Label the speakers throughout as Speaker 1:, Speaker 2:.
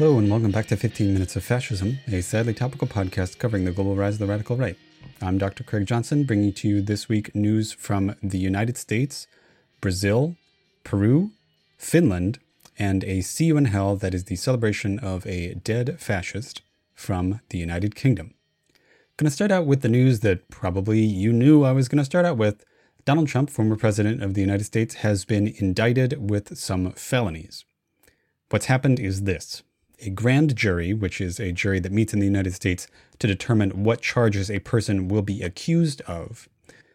Speaker 1: Hello, and welcome back to 15 Minutes of Fascism, a sadly topical podcast covering the global rise of the radical right. I'm Dr. Craig Johnson, bringing to you this week news from the United States, Brazil, Peru, Finland, and a See You in Hell that is the celebration of a dead fascist from the United Kingdom. Going to start out with the news that probably you knew I was going to start out with. Donald Trump, former president of the United States, has been indicted with some felonies. What's happened is this a grand jury, which is a jury that meets in the United States to determine what charges a person will be accused of.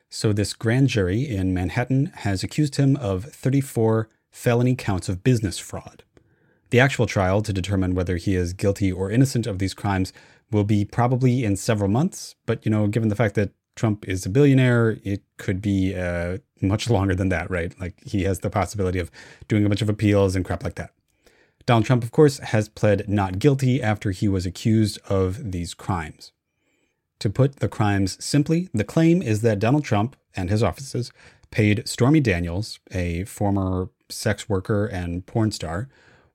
Speaker 1: So, this grand jury in Manhattan has accused him of 34 felony counts of business fraud. The actual trial to determine whether he is guilty or innocent of these crimes will be probably in several months, but you know, given the fact that Trump is a billionaire, it could be uh, much longer than that, right? Like he has the possibility of doing a bunch of appeals and crap like that. Donald Trump, of course, has pled not guilty after he was accused of these crimes. To put the crimes simply, the claim is that Donald Trump and his offices paid Stormy Daniels, a former sex worker and porn star,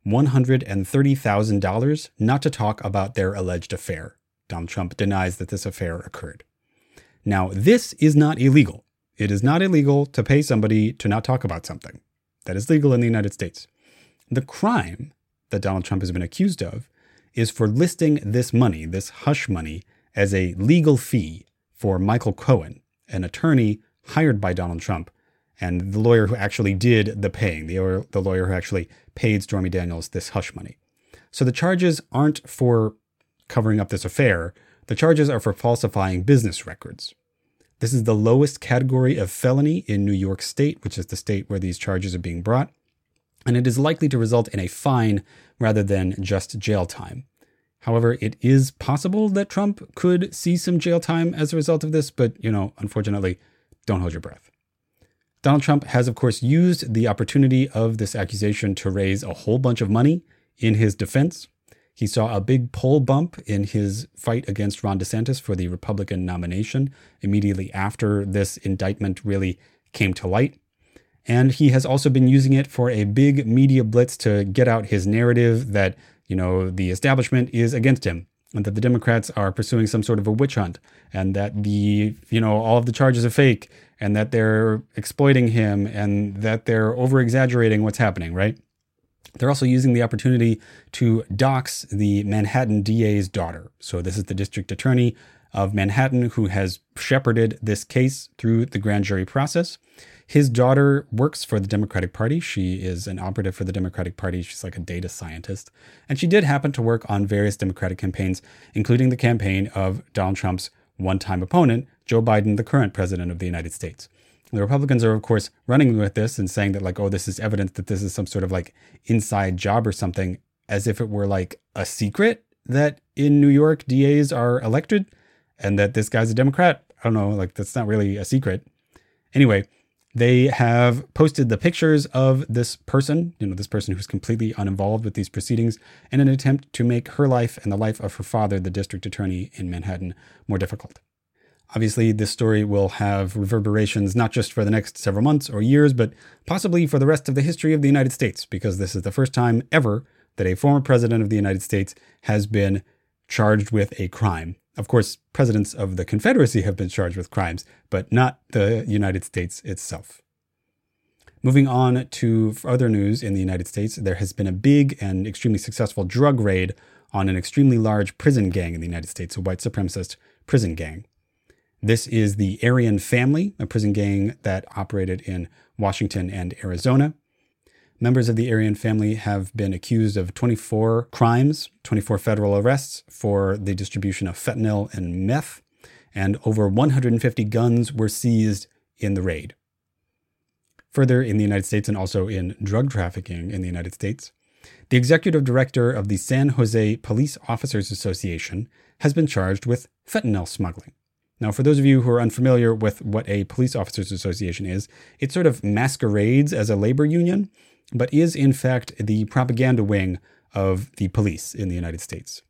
Speaker 1: $130,000 not to talk about their alleged affair. Donald Trump denies that this affair occurred. Now, this is not illegal. It is not illegal to pay somebody to not talk about something. That is legal in the United States. The crime that Donald Trump has been accused of is for listing this money, this hush money, as a legal fee for Michael Cohen, an attorney hired by Donald Trump, and the lawyer who actually did the paying, the, the lawyer who actually paid Stormy Daniels this hush money. So the charges aren't for covering up this affair, the charges are for falsifying business records. This is the lowest category of felony in New York State, which is the state where these charges are being brought and it is likely to result in a fine rather than just jail time. However, it is possible that Trump could see some jail time as a result of this, but, you know, unfortunately, don't hold your breath. Donald Trump has, of course, used the opportunity of this accusation to raise a whole bunch of money in his defense. He saw a big poll bump in his fight against Ron DeSantis for the Republican nomination immediately after this indictment really came to light. And he has also been using it for a big media blitz to get out his narrative that, you know, the establishment is against him and that the Democrats are pursuing some sort of a witch hunt and that the, you know, all of the charges are fake and that they're exploiting him and that they're over exaggerating what's happening, right? They're also using the opportunity to dox the Manhattan DA's daughter. So, this is the district attorney of Manhattan who has shepherded this case through the grand jury process. His daughter works for the Democratic Party. She is an operative for the Democratic Party. She's like a data scientist. And she did happen to work on various Democratic campaigns, including the campaign of Donald Trump's one time opponent, Joe Biden, the current president of the United States. The Republicans are, of course, running with this and saying that, like, oh, this is evidence that this is some sort of like inside job or something, as if it were like a secret that in New York DAs are elected and that this guy's a Democrat. I don't know, like, that's not really a secret. Anyway, they have posted the pictures of this person, you know, this person who's completely uninvolved with these proceedings, in an attempt to make her life and the life of her father, the district attorney in Manhattan, more difficult. Obviously, this story will have reverberations not just for the next several months or years, but possibly for the rest of the history of the United States, because this is the first time ever that a former president of the United States has been charged with a crime of course, presidents of the Confederacy have been charged with crimes, but not the United States itself. Moving on to other news in the United States, there has been a big and extremely successful drug raid on an extremely large prison gang in the United States, a white supremacist prison gang. This is the Aryan Family, a prison gang that operated in Washington and Arizona. Members of the Aryan family have been accused of 24 crimes, 24 federal arrests for the distribution of fentanyl and meth, and over 150 guns were seized in the raid. Further, in the United States and also in drug trafficking in the United States, the executive director of the San Jose Police Officers Association has been charged with fentanyl smuggling. Now, for those of you who are unfamiliar with what a police officers association is, it sort of masquerades as a labor union, but is in fact the propaganda wing of the police in the United States.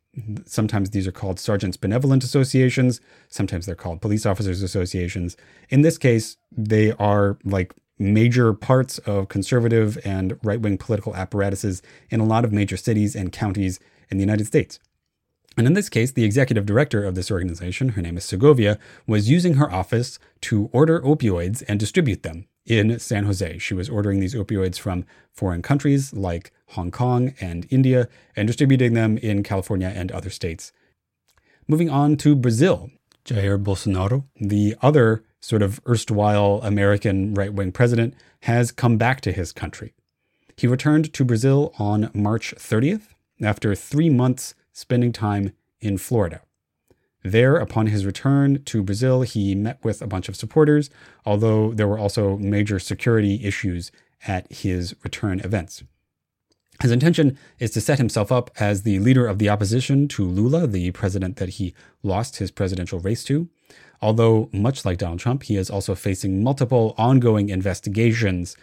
Speaker 1: Sometimes these are called Sergeants Benevolent Associations, sometimes they're called Police Officers Associations. In this case, they are like major parts of conservative and right wing political apparatuses in a lot of major cities and counties in the United States. And in this case, the executive director of this organization, her name is Segovia, was using her office to order opioids and distribute them in San Jose. She was ordering these opioids from foreign countries like Hong Kong and India and distributing them in California and other states. Moving on to Brazil, Jair Bolsonaro, the other sort of erstwhile American right wing president, has come back to his country. He returned to Brazil on March 30th after three months spending time in Florida. There, upon his return to Brazil, he met with a bunch of supporters, although there were also major security issues at his return events. His intention is to set himself up as the leader of the opposition to Lula, the president that he lost his presidential race to. Although, much like Donald Trump, he is also facing multiple ongoing investigations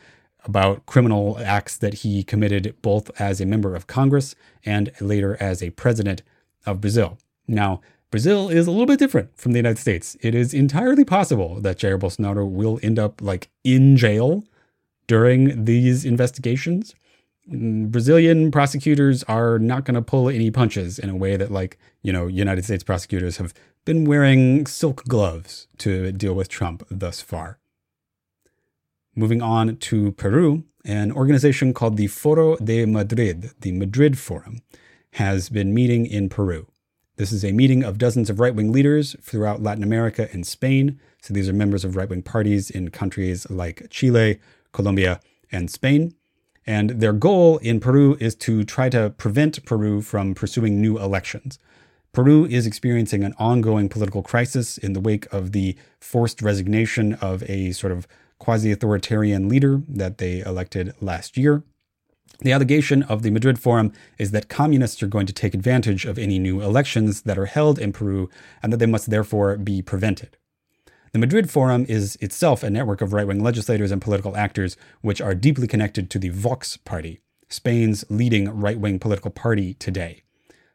Speaker 1: about criminal acts that he committed both as a member of Congress and later as a president of Brazil. Now, Brazil is a little bit different from the United States. It is entirely possible that Jair Bolsonaro will end up like in jail during these investigations. Mm, Brazilian prosecutors are not going to pull any punches in a way that, like, you know, United States prosecutors have been wearing silk gloves to deal with Trump thus far. Moving on to Peru, an organization called the Foro de Madrid, the Madrid Forum, has been meeting in Peru. This is a meeting of dozens of right wing leaders throughout Latin America and Spain. So these are members of right wing parties in countries like Chile, Colombia, and Spain. And their goal in Peru is to try to prevent Peru from pursuing new elections. Peru is experiencing an ongoing political crisis in the wake of the forced resignation of a sort of quasi authoritarian leader that they elected last year. The allegation of the Madrid Forum is that communists are going to take advantage of any new elections that are held in Peru and that they must therefore be prevented. The Madrid Forum is itself a network of right wing legislators and political actors which are deeply connected to the Vox party, Spain's leading right wing political party today.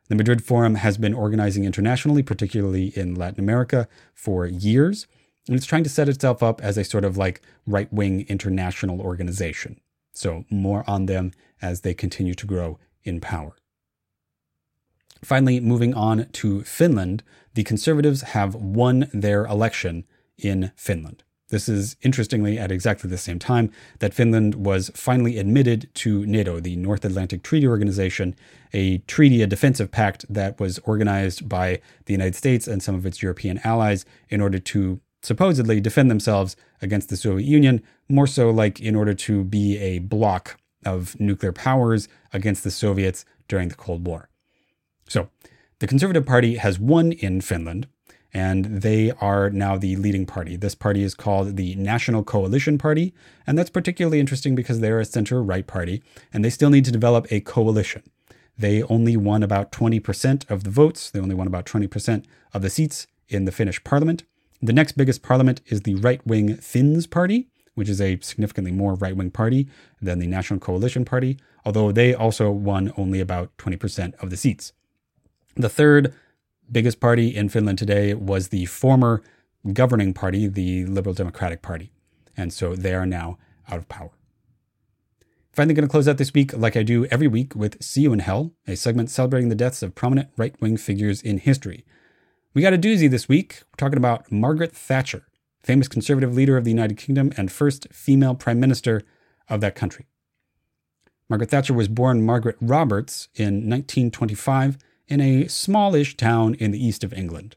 Speaker 1: The Madrid Forum has been organizing internationally, particularly in Latin America, for years, and it's trying to set itself up as a sort of like right wing international organization. So, more on them as they continue to grow in power. Finally, moving on to Finland, the Conservatives have won their election in Finland. This is interestingly at exactly the same time that Finland was finally admitted to NATO, the North Atlantic Treaty Organization, a treaty, a defensive pact that was organized by the United States and some of its European allies in order to supposedly defend themselves against the Soviet Union, more so like in order to be a bloc of nuclear powers against the Soviets during the Cold War. So, the Conservative Party has won in Finland, and they are now the leading party. This party is called the National Coalition Party, and that's particularly interesting because they're a center right party, and they still need to develop a coalition. They only won about 20% of the votes, they only won about 20% of the seats in the Finnish parliament. The next biggest parliament is the right wing Finns Party, which is a significantly more right wing party than the National Coalition Party, although they also won only about 20% of the seats. The third biggest party in Finland today was the former governing party, the Liberal Democratic Party. And so they are now out of power. Finally, going to close out this week, like I do every week, with See You in Hell, a segment celebrating the deaths of prominent right wing figures in history. We got a doozy this week. We're talking about Margaret Thatcher, famous conservative leader of the United Kingdom and first female prime minister of that country. Margaret Thatcher was born Margaret Roberts in 1925 in a smallish town in the east of England.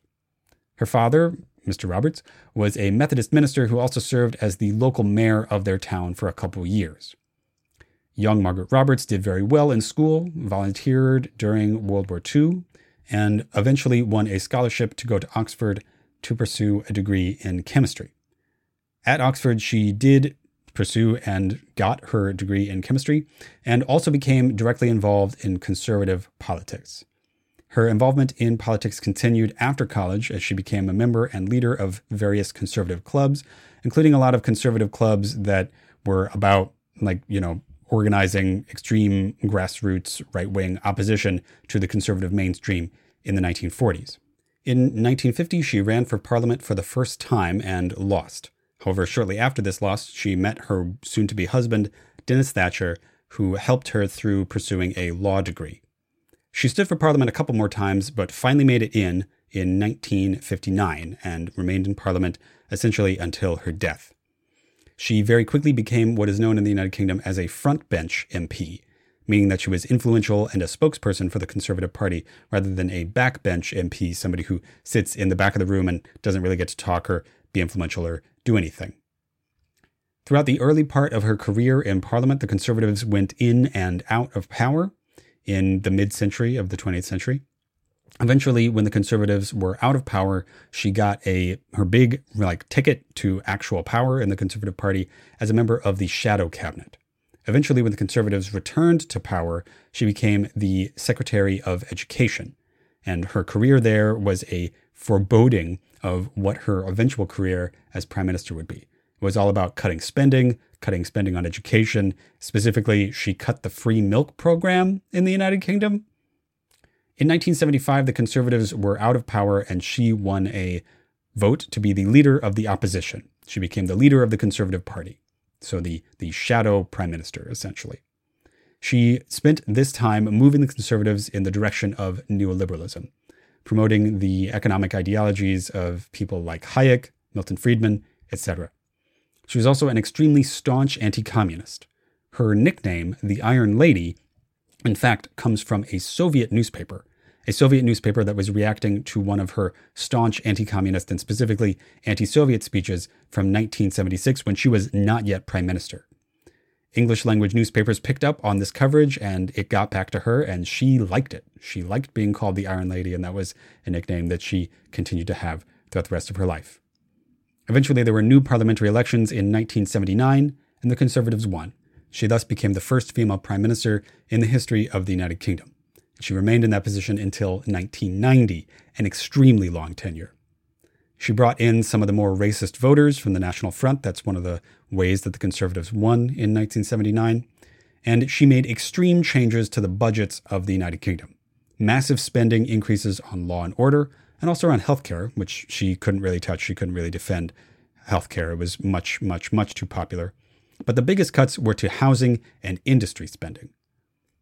Speaker 1: Her father, Mr. Roberts, was a Methodist minister who also served as the local mayor of their town for a couple years. Young Margaret Roberts did very well in school, volunteered during World War II, and eventually won a scholarship to go to Oxford to pursue a degree in chemistry. At Oxford, she did pursue and got her degree in chemistry and also became directly involved in conservative politics. Her involvement in politics continued after college as she became a member and leader of various conservative clubs, including a lot of conservative clubs that were about, like, you know, organizing extreme grassroots right wing opposition to the conservative mainstream in the 1940s. In 1950, she ran for parliament for the first time and lost. However, shortly after this loss, she met her soon to be husband, Denis Thatcher, who helped her through pursuing a law degree. She stood for Parliament a couple more times, but finally made it in in 1959 and remained in Parliament essentially until her death. She very quickly became what is known in the United Kingdom as a front bench MP, meaning that she was influential and a spokesperson for the Conservative Party rather than a backbench MP, somebody who sits in the back of the room and doesn't really get to talk or be influential or do anything. Throughout the early part of her career in Parliament, the Conservatives went in and out of power in the mid century of the 20th century. Eventually, when the Conservatives were out of power, she got a her big like ticket to actual power in the Conservative Party as a member of the shadow cabinet. Eventually, when the Conservatives returned to power, she became the Secretary of Education. And her career there was a foreboding of what her eventual career as Prime Minister would be. It was all about cutting spending, cutting spending on education. Specifically, she cut the free milk program in the United Kingdom. In 1975, the Conservatives were out of power and she won a vote to be the leader of the opposition. She became the leader of the Conservative Party so the, the shadow prime minister, essentially. She spent this time moving the conservatives in the direction of neoliberalism, promoting the economic ideologies of people like Hayek, Milton Friedman, etc. She was also an extremely staunch anti communist. Her nickname, the Iron Lady, in fact, comes from a Soviet newspaper a Soviet newspaper that was reacting to one of her staunch anti communist and specifically anti Soviet speeches from 1976 when she was not yet prime minister. English language newspapers picked up on this coverage and it got back to her, and she liked it. She liked being called the Iron Lady, and that was a nickname that she continued to have throughout the rest of her life. Eventually, there were new parliamentary elections in 1979, and the Conservatives won. She thus became the first female prime minister in the history of the United Kingdom. She remained in that position until 1990, an extremely long tenure. She brought in some of the more racist voters from the National Front. That's one of the ways that the Conservatives won in 1979. And she made extreme changes to the budgets of the United Kingdom. Massive spending increases on law and order, and also on healthcare, which she couldn't really touch. She couldn't really defend healthcare. It was much, much, much too popular. But the biggest cuts were to housing and industry spending.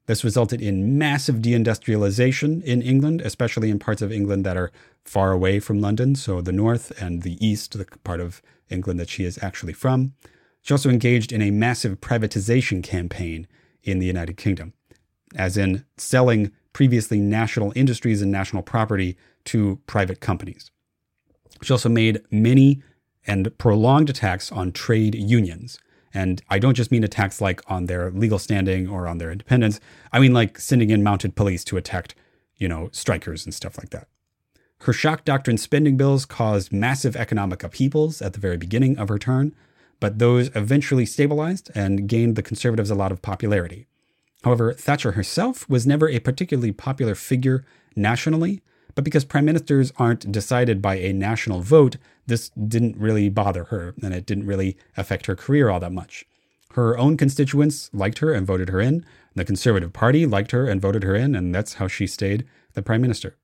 Speaker 1: This resulted in massive deindustrialization in England, especially in parts of England that are far away from London, so the north and the east, the part of England that she is actually from. She also engaged in a massive privatization campaign in the United Kingdom, as in selling previously national industries and national property to private companies. She also made many and prolonged attacks on trade unions, and I don't just mean attacks like on their legal standing or on their independence. I mean like sending in mounted police to attack, you know, strikers and stuff like that. Her shock doctrine spending bills caused massive economic upheavals at the very beginning of her turn, but those eventually stabilized and gained the conservatives a lot of popularity. However, Thatcher herself was never a particularly popular figure nationally, but because prime ministers aren't decided by a national vote, this didn't really bother her, and it didn't really affect her career all that much. Her own constituents liked her and voted her in. The Conservative Party liked her and voted her in, and that's how she stayed the prime minister.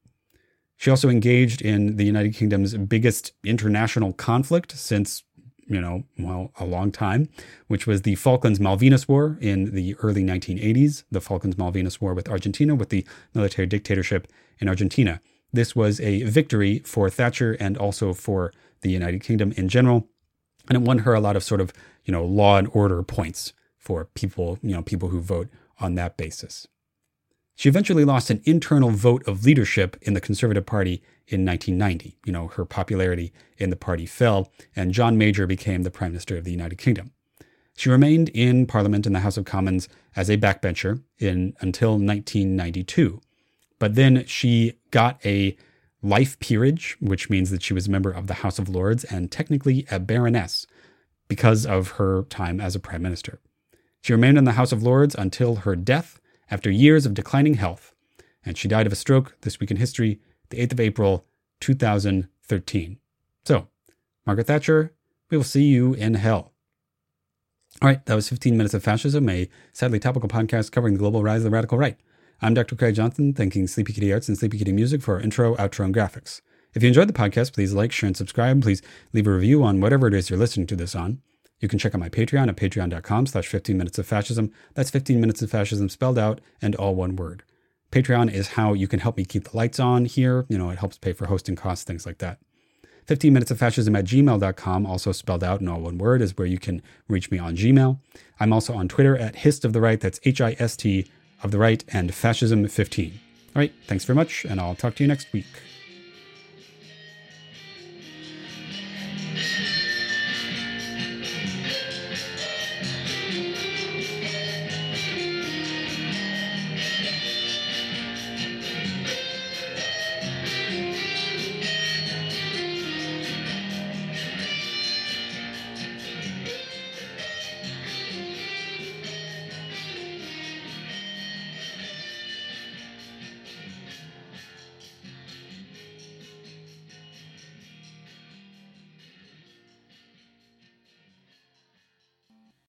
Speaker 1: She also engaged in the United Kingdom's biggest international conflict since, you know, well, a long time, which was the Falklands Malvinas War in the early 1980s, the Falklands Malvinas War with Argentina, with the military dictatorship in Argentina. This was a victory for Thatcher and also for the United Kingdom in general. And it won her a lot of sort of, you know, law and order points for people, you know, people who vote on that basis. She eventually lost an internal vote of leadership in the Conservative Party in 1990. You know, her popularity in the party fell, and John Major became the Prime Minister of the United Kingdom. She remained in Parliament in the House of Commons as a backbencher in, until 1992. But then she got a life peerage, which means that she was a member of the House of Lords and technically a baroness because of her time as a prime minister. She remained in the House of Lords until her death after years of declining health, and she died of a stroke this week in history, the 8th of April, 2013. So, Margaret Thatcher, we will see you in hell. All right, that was 15 Minutes of Fascism, a sadly topical podcast covering the global rise of the radical right. I'm Dr. Craig Johnson, thanking Sleepy Kitty Arts and Sleepy Kitty Music for our intro, outro, and graphics. If you enjoyed the podcast, please like, share, and subscribe. Please leave a review on whatever it is you're listening to this on. You can check out my Patreon at patreon.com slash 15 minutes of fascism. That's 15 minutes of fascism spelled out and all one word. Patreon is how you can help me keep the lights on here. You know, it helps pay for hosting costs, things like that. 15 minutes of fascism at gmail.com, also spelled out in all one word, is where you can reach me on Gmail. I'm also on Twitter at hist of the right. That's H I S T of the Right and Fascism 15. All right, thanks very much, and I'll talk to you next week.